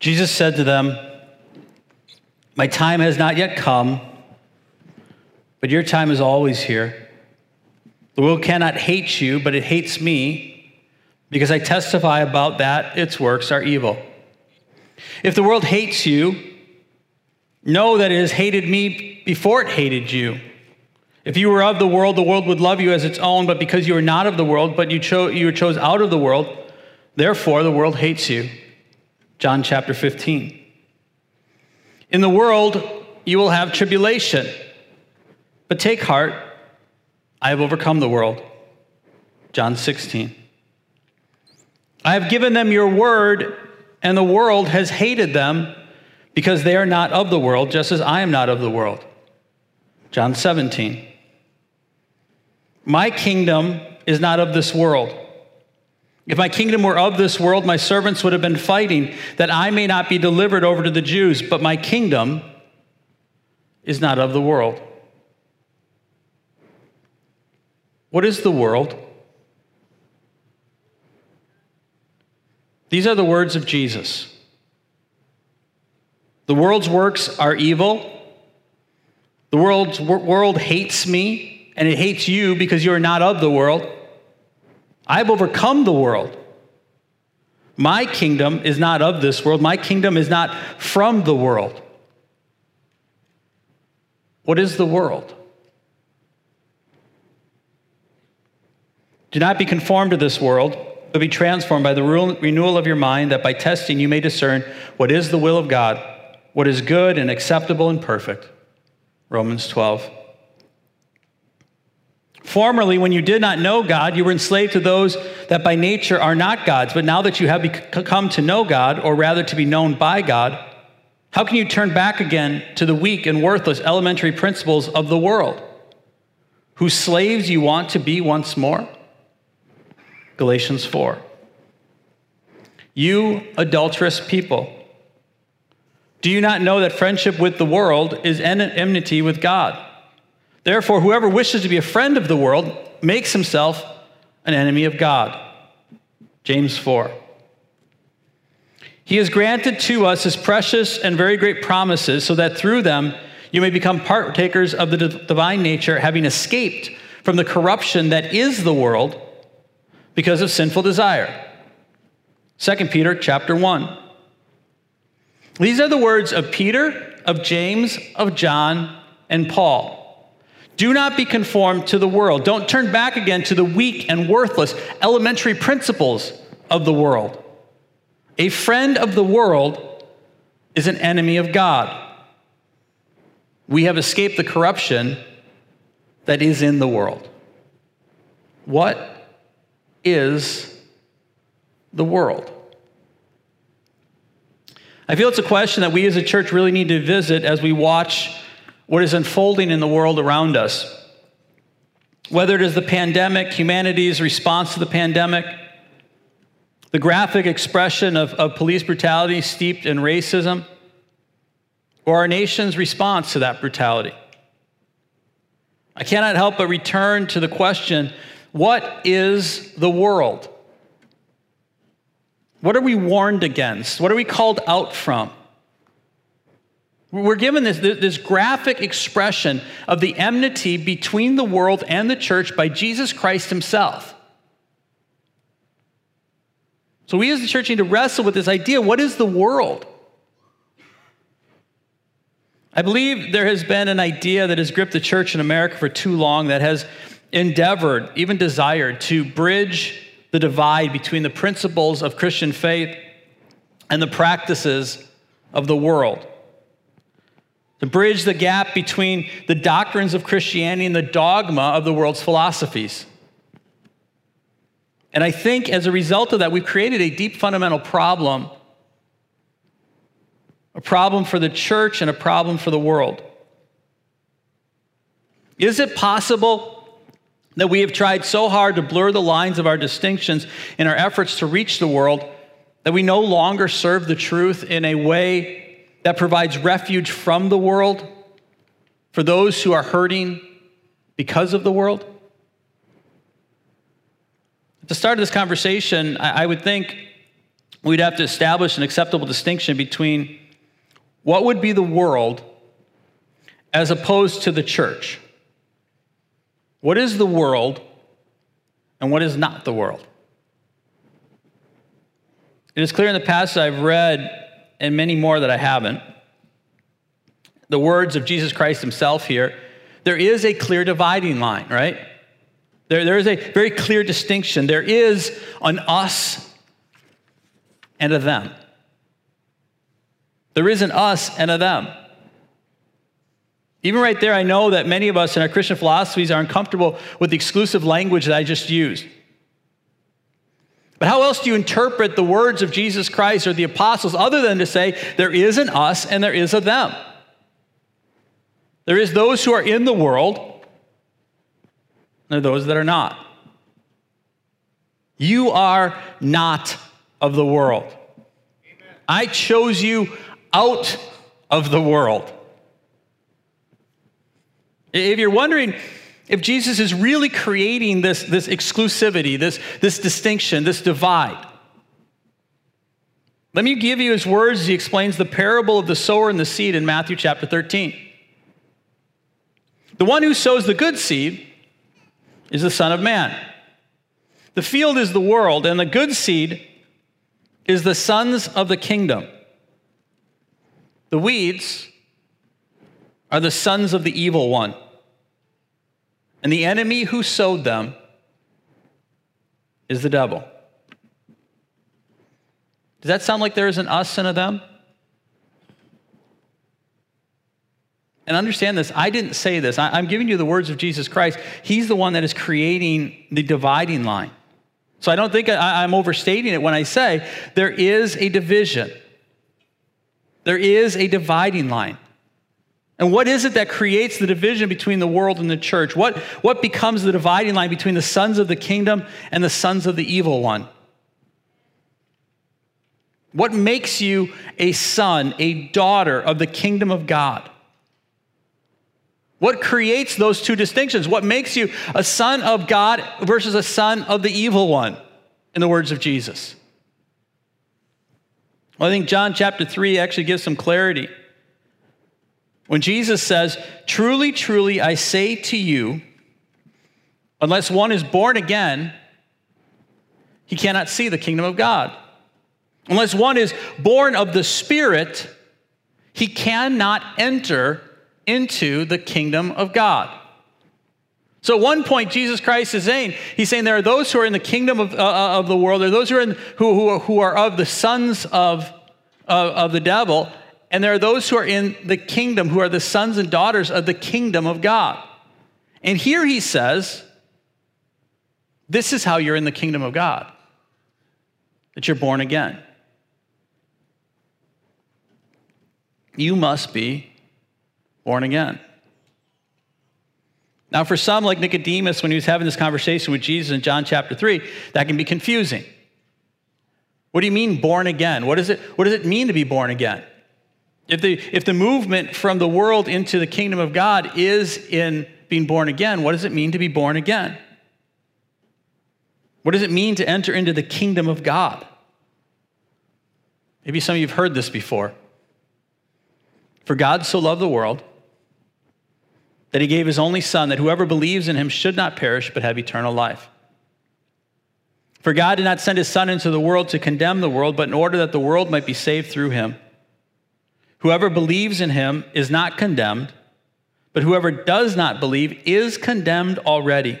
Jesus said to them, My time has not yet come, but your time is always here. The world cannot hate you, but it hates me because I testify about that its works are evil. If the world hates you, know that it has hated me before it hated you. If you were of the world, the world would love you as its own, but because you are not of the world, but you, cho- you chose out of the world, therefore the world hates you. John chapter 15. In the world, you will have tribulation, but take heart, I have overcome the world. John 16. I have given them your word, and the world has hated them because they are not of the world, just as I am not of the world. John 17. My kingdom is not of this world. If my kingdom were of this world, my servants would have been fighting that I may not be delivered over to the Jews, but my kingdom is not of the world. What is the world? These are the words of Jesus. The world's works are evil. The world's world hates me, and it hates you because you are not of the world. I've overcome the world. My kingdom is not of this world. My kingdom is not from the world. What is the world? Do not be conformed to this world, but be transformed by the renewal of your mind, that by testing you may discern what is the will of God, what is good and acceptable and perfect. Romans 12. Formerly, when you did not know God, you were enslaved to those that by nature are not gods. But now that you have come to know God, or rather to be known by God, how can you turn back again to the weak and worthless elementary principles of the world, whose slaves you want to be once more? Galatians 4. You adulterous people, do you not know that friendship with the world is enmity with God? Therefore, whoever wishes to be a friend of the world makes himself an enemy of God. James 4. He has granted to us his precious and very great promises, so that through them you may become partakers of the divine nature, having escaped from the corruption that is the world because of sinful desire. 2 Peter chapter 1. These are the words of Peter, of James, of John, and Paul. Do not be conformed to the world. Don't turn back again to the weak and worthless elementary principles of the world. A friend of the world is an enemy of God. We have escaped the corruption that is in the world. What is the world? I feel it's a question that we as a church really need to visit as we watch what is unfolding in the world around us. Whether it is the pandemic, humanity's response to the pandemic, the graphic expression of, of police brutality steeped in racism, or our nation's response to that brutality. I cannot help but return to the question what is the world? What are we warned against? What are we called out from? We're given this, this graphic expression of the enmity between the world and the church by Jesus Christ himself. So we as the church need to wrestle with this idea what is the world? I believe there has been an idea that has gripped the church in America for too long that has endeavored, even desired, to bridge the divide between the principles of Christian faith and the practices of the world. To bridge the gap between the doctrines of Christianity and the dogma of the world's philosophies. And I think as a result of that, we've created a deep fundamental problem a problem for the church and a problem for the world. Is it possible that we have tried so hard to blur the lines of our distinctions in our efforts to reach the world that we no longer serve the truth in a way that provides refuge from the world for those who are hurting because of the world? At the start of this conversation, I would think we'd have to establish an acceptable distinction between what would be the world as opposed to the church. What is the world and what is not the world? It is clear in the passage I've read, and many more that I haven't, the words of Jesus Christ himself here, there is a clear dividing line, right? There, there is a very clear distinction. There is an us and a them. There is an us and a them. Even right there, I know that many of us in our Christian philosophies are uncomfortable with the exclusive language that I just used. But how else do you interpret the words of Jesus Christ or the apostles other than to say there is an us and there is a them? There is those who are in the world, and there are those that are not. You are not of the world. Amen. I chose you out of the world. If you're wondering if Jesus is really creating this, this exclusivity, this, this distinction, this divide, let me give you his words as he explains the parable of the sower and the seed in Matthew chapter 13. The one who sows the good seed is the Son of Man. The field is the world, and the good seed is the sons of the kingdom. The weeds are the sons of the evil one. And the enemy who sowed them is the devil. Does that sound like there is an us and a them? And understand this, I didn't say this. I, am giving you the words of Jesus Christ. He's the one that is creating the dividing line. So I don't think I, I'm overstating it when I say there is a division, there is a dividing line. And what is it that creates the division between the world and the church? What, what becomes the dividing line between the sons of the kingdom and the sons of the evil one? What makes you a son, a daughter of the kingdom of God? What creates those two distinctions? What makes you a son of God versus a son of the evil one, in the words of Jesus? Well, I think John chapter 3 actually gives some clarity. When Jesus says, Truly, truly, I say to you, unless one is born again, he cannot see the kingdom of God. Unless one is born of the Spirit, he cannot enter into the kingdom of God. So, at one point, Jesus Christ is saying, He's saying there are those who are in the kingdom of, uh, uh of the world, there are those who are, in, who, who, who are of the sons of, of, of the devil, and there are those who are in the kingdom, who are the sons and daughters of the kingdom of God. And here he says, This is how you're in the kingdom of God, that you're born again. You must be born again. Now, for some, like Nicodemus, when he was having this conversation with Jesus in John chapter 3, that can be confusing. What do you mean born again? What, is it, what does it mean to be born again? If the, if the movement from the world into the kingdom of God is in being born again, what does it mean to be born again? What does it mean to enter into the kingdom of God? Maybe some of you have heard this before. For God so loved the world that he gave his only Son, that whoever believes in him should not perish but have eternal life. For God did not send his Son into the world to condemn the world, but in order that the world might be saved through him. Whoever believes in him is not condemned, but whoever does not believe is condemned already,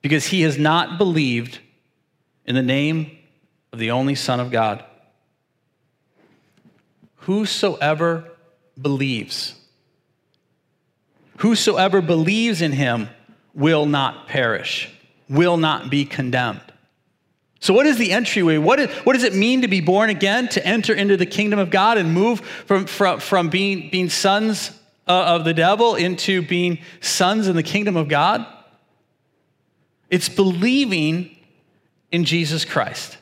because he has not believed in the name of the only Son of God. Whosoever believes, whosoever believes in him will not perish, will not be condemned. So, what is the entryway? What, is, what does it mean to be born again, to enter into the kingdom of God and move from, from, from being, being sons uh, of the devil into being sons in the kingdom of God? It's believing in Jesus Christ.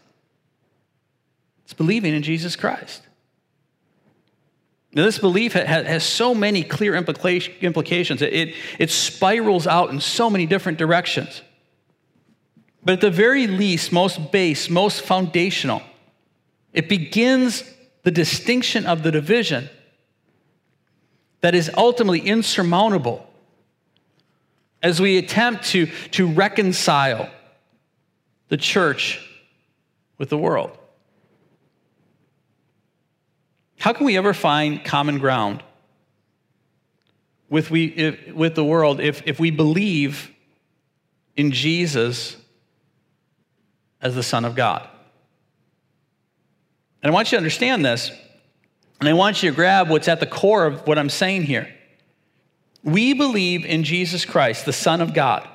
It's believing in Jesus Christ. Now, this belief has, has so many clear implications. It, it, it spirals out in so many different directions. But at the very least, most base, most foundational, It begins the distinction of the division that is ultimately insurmountable as we attempt to, to reconcile the church with the world. How can we ever find common ground with, we, if, with the world if, if we believe in Jesus as the Son of God? And I want you to understand this, and I want you to grab what's at the core of what I'm saying here. We believe in Jesus Christ, the Son of God.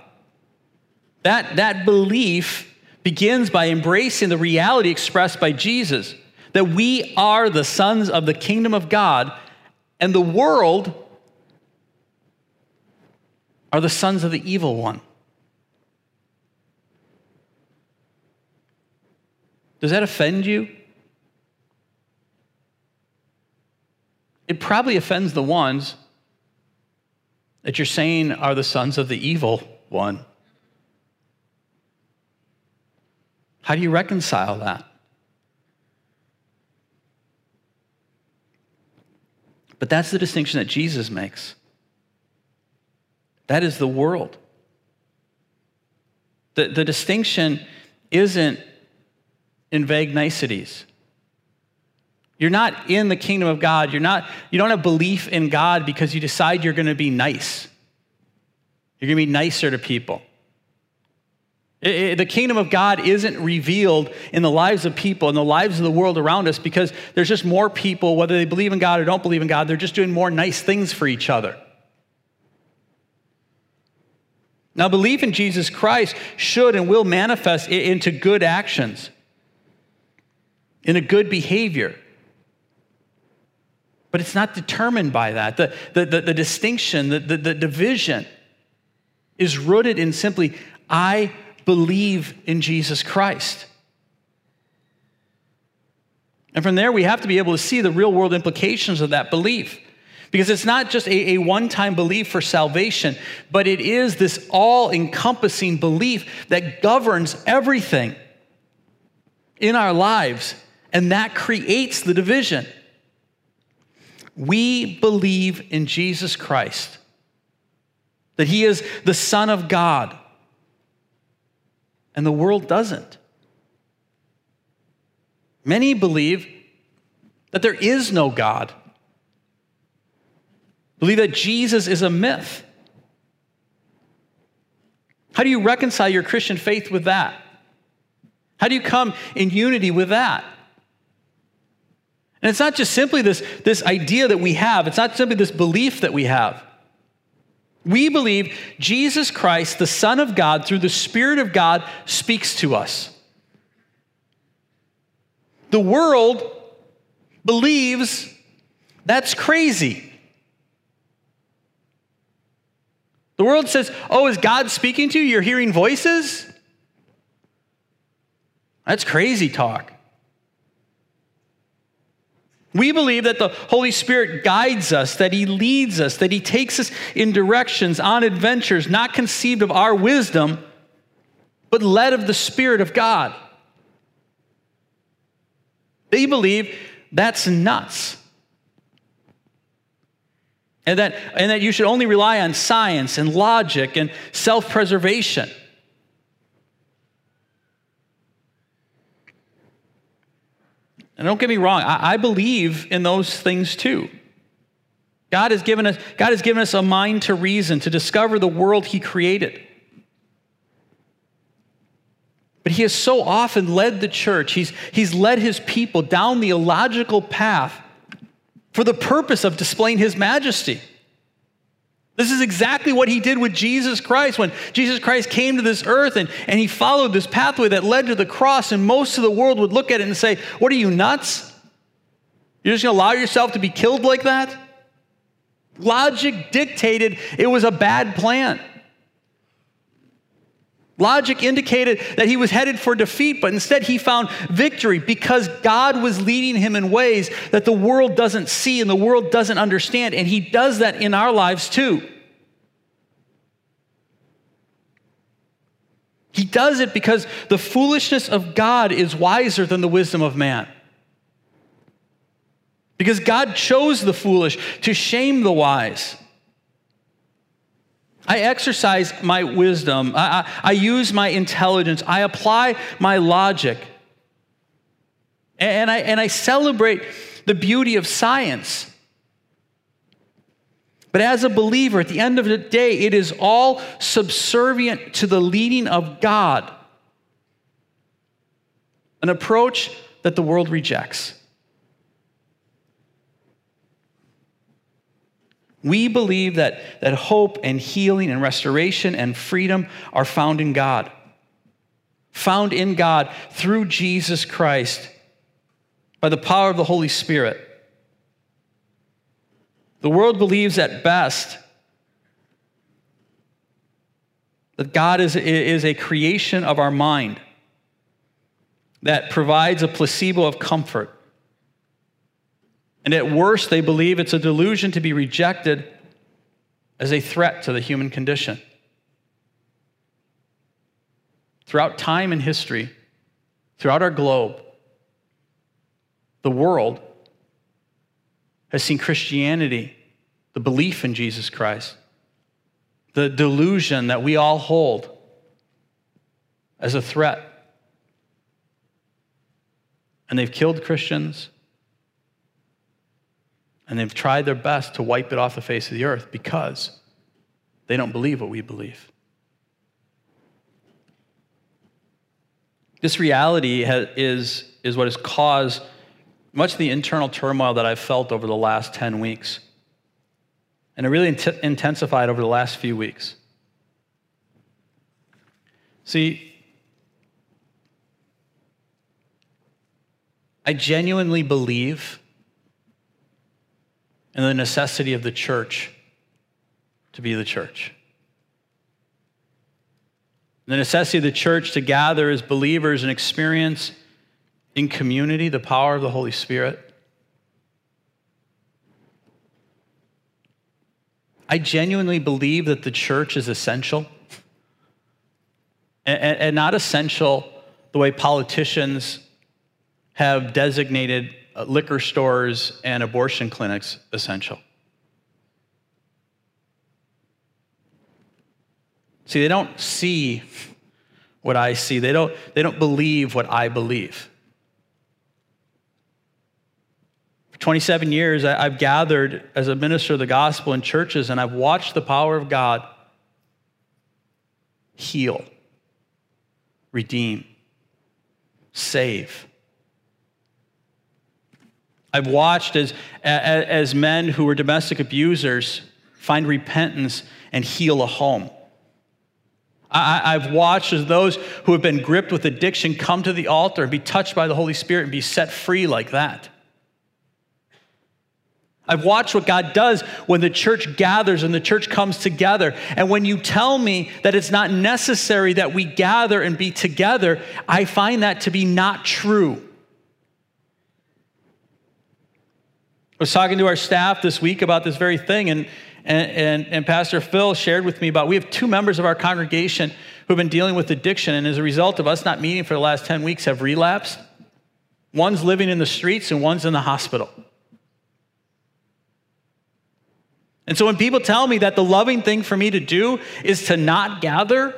That, that belief begins by embracing the reality expressed by Jesus that we are the sons of the kingdom of God, and the world are the sons of the evil one. Does that offend you? It probably offends the ones that you're saying are the sons of the evil one. How do you reconcile that? But that's the distinction that Jesus makes. That is the world. The, the distinction isn't in vague niceties. You're not in the kingdom of God. You're not, you don't have belief in God because you decide you're going to be nice. You're going to be nicer to people. It, it, the kingdom of God isn't revealed in the lives of people, in the lives of the world around us, because there's just more people, whether they believe in God or don't believe in God, they're just doing more nice things for each other. Now, belief in Jesus Christ should and will manifest into good actions, in a good behavior. But it's not determined by that. The, the, the, the distinction, the, the, the division is rooted in simply, I believe in Jesus Christ. And from there, we have to be able to see the real world implications of that belief. Because it's not just a, a one time belief for salvation, but it is this all encompassing belief that governs everything in our lives, and that creates the division. We believe in Jesus Christ, that He is the Son of God, and the world doesn't. Many believe that there is no God, believe that Jesus is a myth. How do you reconcile your Christian faith with that? How do you come in unity with that? And it's not just simply this, this idea that we have, it's not simply this belief that we have. We believe Jesus Christ, the Son of God, through the Spirit of God, speaks to us. The world believes that's crazy. The world says, Oh, is God speaking to you? You're hearing voices? That's crazy talk. We believe that the Holy Spirit guides us, that He leads us, that He takes us in directions, on adventures, not conceived of our wisdom, but led of the Spirit of God. They believe that's nuts. And that, and that you should only rely on science and logic and self preservation. And don't get me wrong, I, I believe in those things too. God has, given us, God has given us a mind to reason, to discover the world He created. But He has so often led the church, He's, he's led His people down the illogical path for the purpose of displaying His majesty. This is exactly what he did with Jesus Christ when Jesus Christ came to this earth and, and he followed this pathway that led to the cross. And most of the world would look at it and say, What are you, nuts? You're just going to allow yourself to be killed like that? Logic dictated it was a bad plan. Logic indicated that he was headed for defeat, but instead he found victory because God was leading him in ways that the world doesn't see and the world doesn't understand. And he does that in our lives too. He does it because the foolishness of God is wiser than the wisdom of man. Because God chose the foolish to shame the wise. I exercise my wisdom. I, I, I, use my intelligence. I apply my logic. And I, and I celebrate the beauty of science. But as a believer, at the end of the day, it is all subservient to the leading of God, an approach that the world rejects. We believe that, that hope and healing and restoration and freedom are found in God, found in God through Jesus Christ by the power of the Holy Spirit. The world believes at best that God is, is a creation of our mind that provides a placebo of comfort. And at worst, they believe it's a delusion to be rejected as a threat to the human condition. Throughout time and history, throughout our globe, the world has seen Christianity, the belief in Jesus Christ, the delusion that we all hold as a threat. And they've killed Christians, and they've tried their best to wipe it off the face of the earth because they don't believe what we believe. This reality is, is what has caused much of the internal turmoil that I've felt over the last 10 weeks. And it really int- intensified over the last few weeks. See, I genuinely believe in the necessity of the church to be the church. The necessity of the church to gather as believers and experience in community the power of the Holy Spirit. I genuinely believe that the church is essential. And, and, not essential the way politicians have designated Uh, liquor stores and abortion clinics essential. See, they don't see what I see. They don't, they don't believe what I believe. For 27 years, I've gathered as a minister of the gospel in churches, and I've watched the power of God heal, redeem, save. I've watched as, as men who were domestic abusers find repentance and heal a home. I, have watched as those who have been gripped with addiction come to the altar and be touched by the Holy Spirit and be set free like that. I've watched what God does when the church gathers and the church comes together. And when you tell me that it's not necessary that we gather and be together, I find that to be not true. Was talking to our staff this week about this very thing, and, and, and, and Pastor Phil shared with me about we have two members of our congregation who have been dealing with addiction, and as a result of us not meeting for the last 10 weeks, have relapsed. One's living in the streets, and one's in the hospital. And so when people tell me that the loving thing for me to do is to not gather,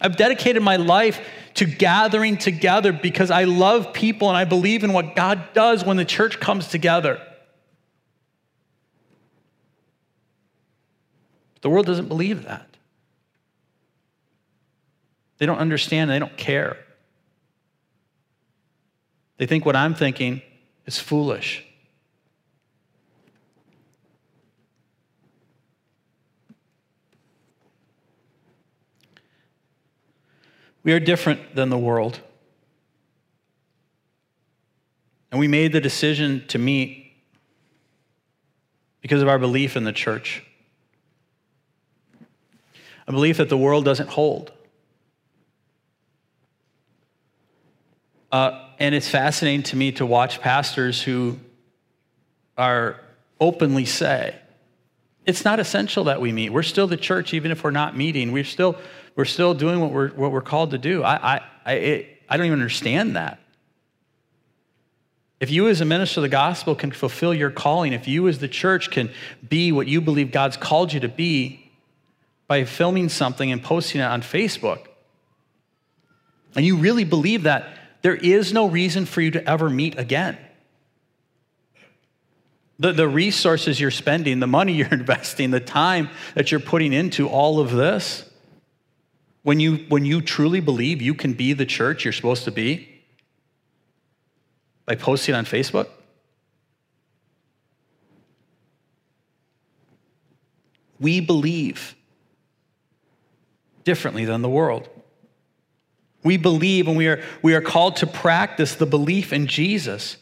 I've dedicated my life to gathering together because I love people and I believe in what God does when the church comes together. The world doesn't believe that. They don't understand, they don't care. They think what I'm thinking is foolish. We are different than the world. And we made the decision to meet because of our belief in the church. A belief that the world doesn't hold. Uh, and it's fascinating to me to watch pastors who are openly say, it's not essential that we meet. We're still the church, even if we're not meeting. We're still, we're still doing what we're, what we're called to do. I, I, I, it, I don't even understand that. If you, as a minister of the gospel, can fulfill your calling, if you, as the church, can be what you believe God's called you to be by filming something and posting it on Facebook, and you really believe that, there is no reason for you to ever meet again. The, the resources you're spending, the money you're investing, the time that you're putting into all of this, when you, when you truly believe you can be the church you're supposed to be by posting on Facebook? We believe differently than the world. We believe and we are, we are called to practice the belief in Jesus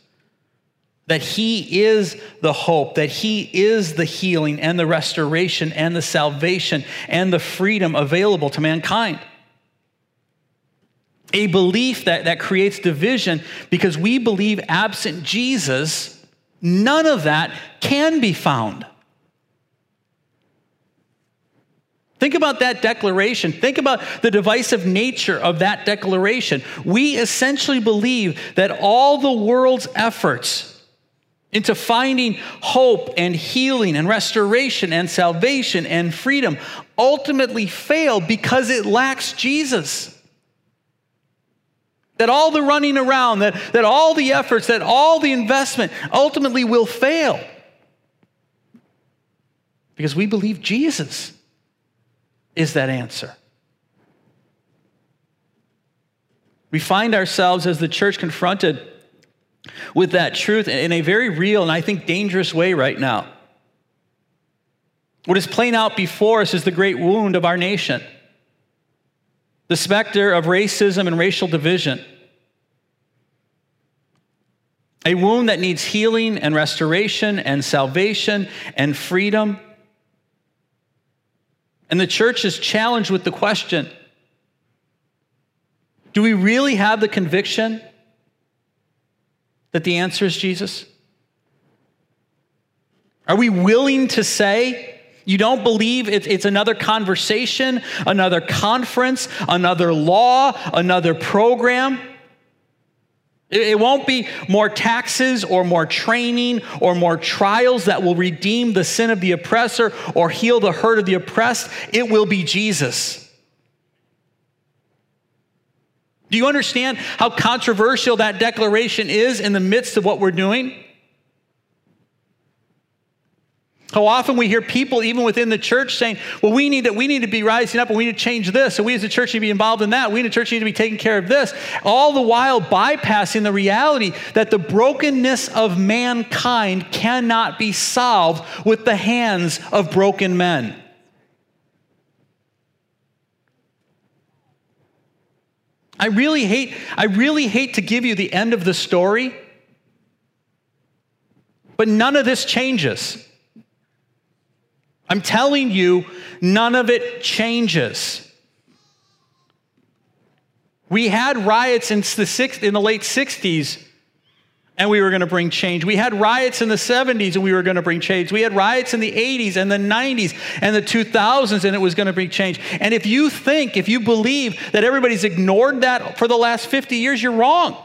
that He is the hope, that He is the healing and the restoration and the salvation and the freedom available to mankind. A belief that, that creates division because we believe absent Jesus, none of that can be found. Think about that declaration. Think about the divisive nature of that declaration. We essentially believe that all the world's efforts into finding hope and healing and restoration and salvation and freedom ultimately fail because it lacks Jesus. That all the running around, that, that all the efforts, that all the investment ultimately will fail. Because we believe Jesus is that answer. We find ourselves as the church confronted with that truth in a very real and I think dangerous way right now. What is playing out before us is the great wound of our nation the specter of racism and racial division. A wound that needs healing and restoration and salvation and freedom. And the church is challenged with the question do we really have the conviction that the answer is Jesus? Are we willing to say, you don't believe it's another conversation, another conference, another law, another program? It won't be more taxes or more training or more trials that will redeem the sin of the oppressor or heal the hurt of the oppressed. It will be Jesus. Do you understand how controversial that declaration is in the midst of what we're doing? How often we hear people, even within the church, saying, Well, we need to, we need to be rising up and we need to change this. And we as a church need to be involved in that. We in the church need to be taking care of this. All the while bypassing the reality that the brokenness of mankind cannot be solved with the hands of broken men. I really hate, I really hate to give you the end of the story, but none of this changes. I'm telling you, none of it changes. We had riots in the, six, in the late 60s and we were going to bring change. We had riots in the 70s and we were going to bring change. We had riots in the 80s and the 90s and the 2000s and it was going to bring change. And if you think, if you believe that everybody's ignored that for the last 50 years, you're wrong.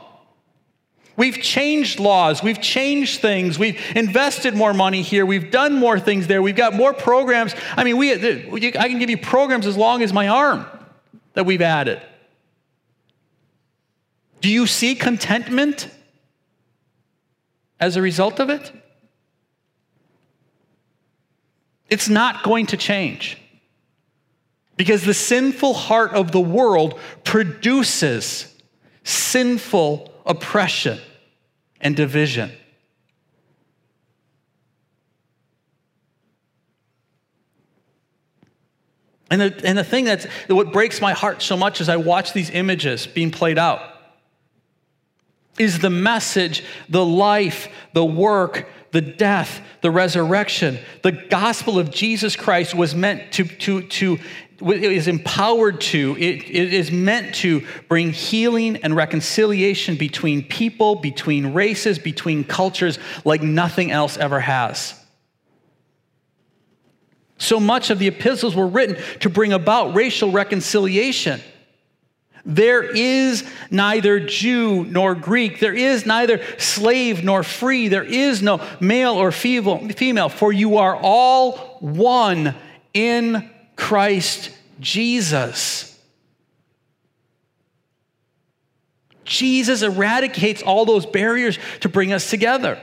We've changed laws, we've changed things, we've invested more money here, we've done more things there, we've got more programs. I mean, we, uh, I can give you programs as long as my arm that we've added. Do you see contentment? As a result of it? It's not going to change. Because the sinful heart of the world produces sinful oppression and division. And the, and the thing that's what breaks my heart so much as I watch these images being played out is the message, the life, the work, the death, the resurrection. The gospel of Jesus Christ was meant to, to, to it is empowered to, it, it is meant to bring healing and reconciliation between people, between races, between cultures, like nothing else ever has. So much of the epistles were written to bring about racial reconciliation. There is neither Jew nor Greek. There is neither slave nor free. There is no male or female, for you are all one in Christ Jesus. Jesus eradicates all those barriers to bring us together.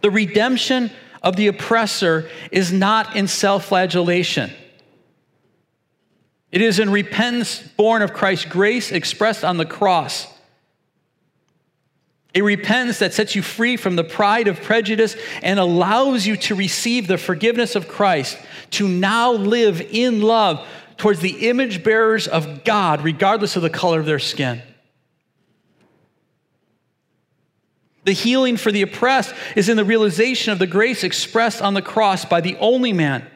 The redemption of the oppressor is not in self flagellation. It is in repentance born of Christ's grace expressed on the cross. A repentance that sets you free from the pride of prejudice and allows you to receive the forgiveness of Christ, to now live in love towards the image bearers of God, regardless of the color of their skin. The healing for the oppressed is in the realization of the grace expressed on the cross by the only man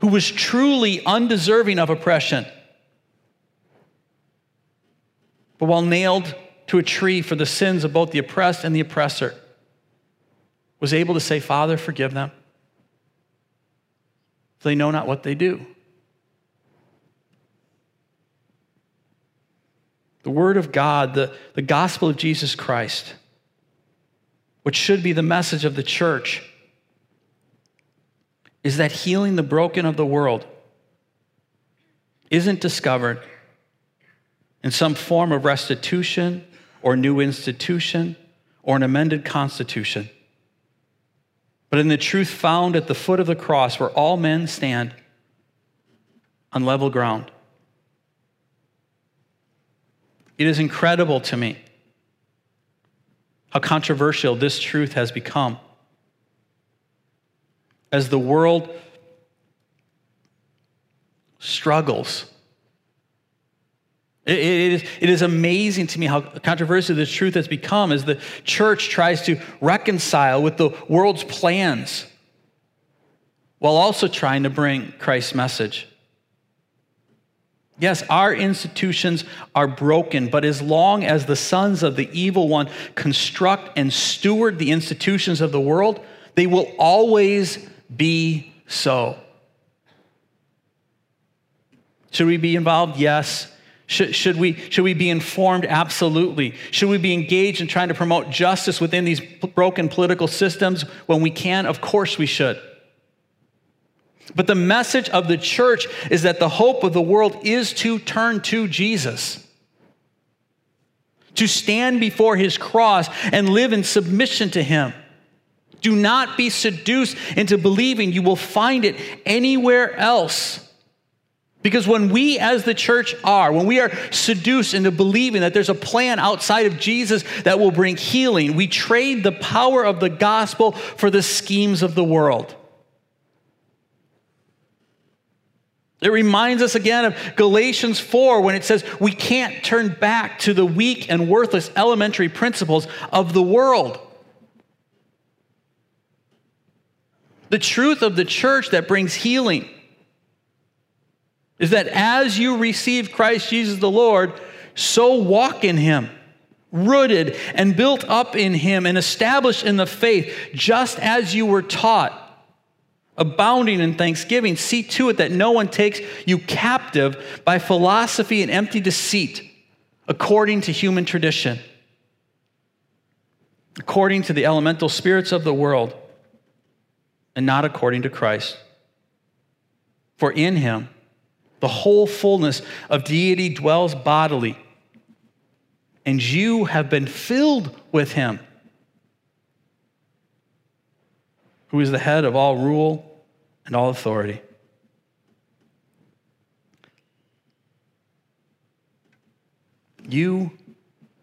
who was truly undeserving of oppression. But while nailed to a tree for the sins of both the oppressed and the oppressor, was able to say, Father, forgive them. They know not what they do. The Word of God, the, the gospel of Jesus Christ, which should be the message of the church, is that healing the broken of the world isn't discovered in some form of restitution or new institution or an amended constitution, but in the truth found at the foot of the cross where all men stand on level ground. It is incredible to me how controversial this truth has become. As the world struggles, it, it, is, it is amazing to me how controversial this truth has become as the church tries to reconcile with the world's plans while also trying to bring Christ's message. Yes, our institutions are broken, but as long as the sons of the evil one construct and steward the institutions of the world, they will always be so. Should we be involved? Yes. Should, should, we, should we be informed? Absolutely. Should we be engaged in trying to promote justice within these broken political systems when we can? Of course we should. But the message of the church is that the hope of the world is to turn to Jesus, to stand before his cross and live in submission to him. Do not be seduced into believing you will find it anywhere else. Because when we, as the church, are, when we are seduced into believing that there's a plan outside of Jesus that will bring healing, we trade the power of the gospel for the schemes of the world. It reminds us again of Galatians 4 when it says we can't turn back to the weak and worthless elementary principles of the world. The truth of the church that brings healing is that as you receive Christ Jesus the Lord, so walk in him, rooted and built up in him and established in the faith, just as you were taught abounding in thanksgiving. See to it that no one takes you captive by philosophy and empty deceit, according to human tradition, according to the elemental spirits of the world, and not according to Christ. For in him, the whole fullness of deity dwells bodily, and you have been filled with him who is the head of all rule and all authority. You,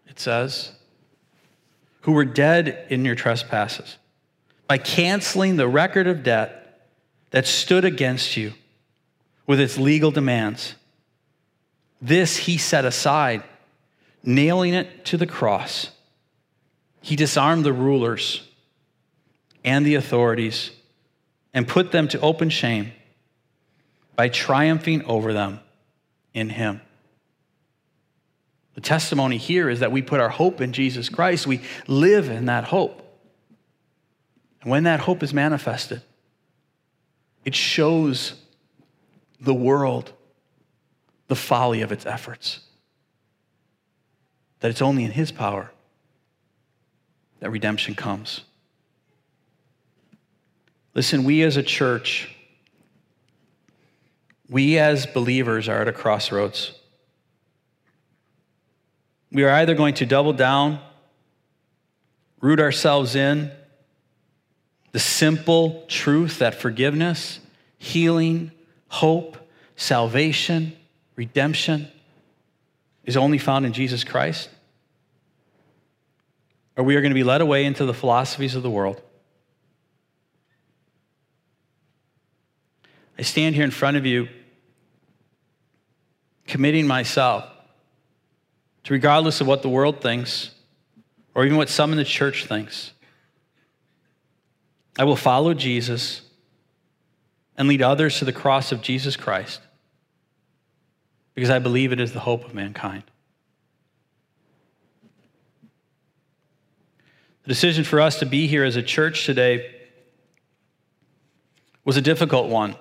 it says, who were dead in your trespasses, by canceling the record of debt that stood against you with its legal demands. This he set aside, nailing it to the cross. He disarmed the rulers and the authorities and put them to open shame by triumphing over them in Him. The testimony here is that we put our hope in Jesus Christ. We live in that hope. And when that hope is manifested, it shows the world the folly of its efforts. That it's only in His power that redemption comes. Listen, we as a church, we as believers are at a crossroads. We are either going to double down, root ourselves in the simple truth that forgiveness, healing, hope, salvation, redemption is only found in Jesus Christ, or we are going to be led away into the philosophies of the world. I stand here in front of you committing myself to, regardless of what the world thinks or even what some in the church thinks, I will follow Jesus and lead others to the cross of Jesus Christ because I believe it is the hope of mankind. The decision for us to be here as a church today was a difficult one.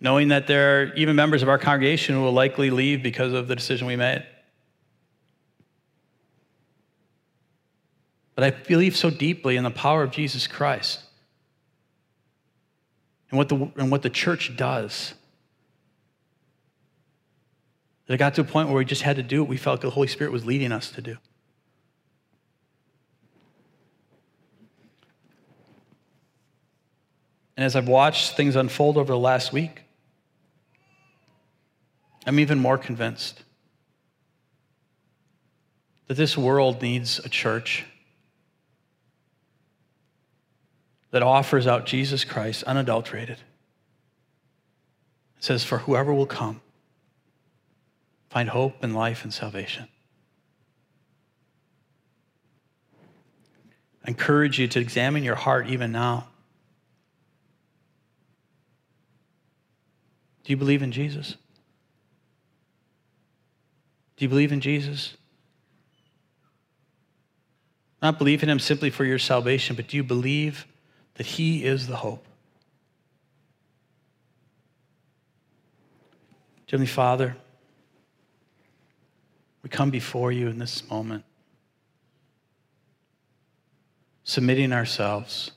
Knowing that there are even members of our congregation who will likely leave because of the decision we made. But I believe so deeply in the power of Jesus Christ and what the, and what the church does that it got to a point where we just had to do what we felt the Holy Spirit was leading us to do. And as I've watched things unfold over the last week, I'm even more convinced that this world needs a church that offers out Jesus Christ unadulterated. It says, For whoever will come, find hope and life and salvation. I encourage you to examine your heart even now. Do you believe in Jesus? Do you believe in Jesus? Not believe in him simply for your salvation, but do you believe that he is the hope? Heavenly Father, we come before you in this moment, submitting ourselves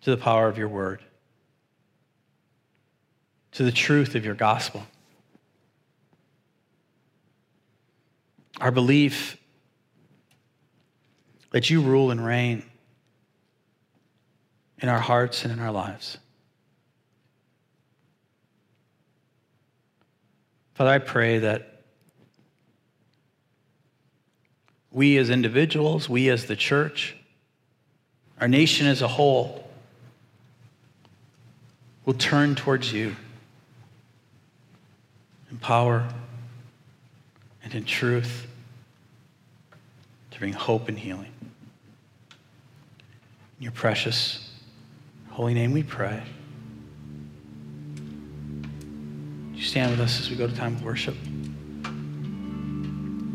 to the power of your word, to the truth of your gospel. Our belief that you rule and reign in our hearts and in our lives. Father, I pray that we as individuals, we as the church, our nation as a whole, will turn towards you in power and in truth to bring hope and healing. In your precious, holy name we pray. you stand with us as we go to time of worship?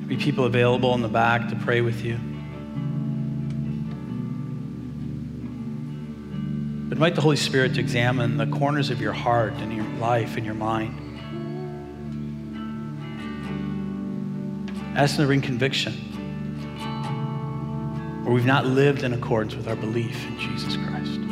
Be people available in the back to pray with you. But invite the Holy Spirit to examine the corners of your heart and your life and your mind. Ask Him to bring conviction where we've not lived in accordance with our belief in Jesus Christ.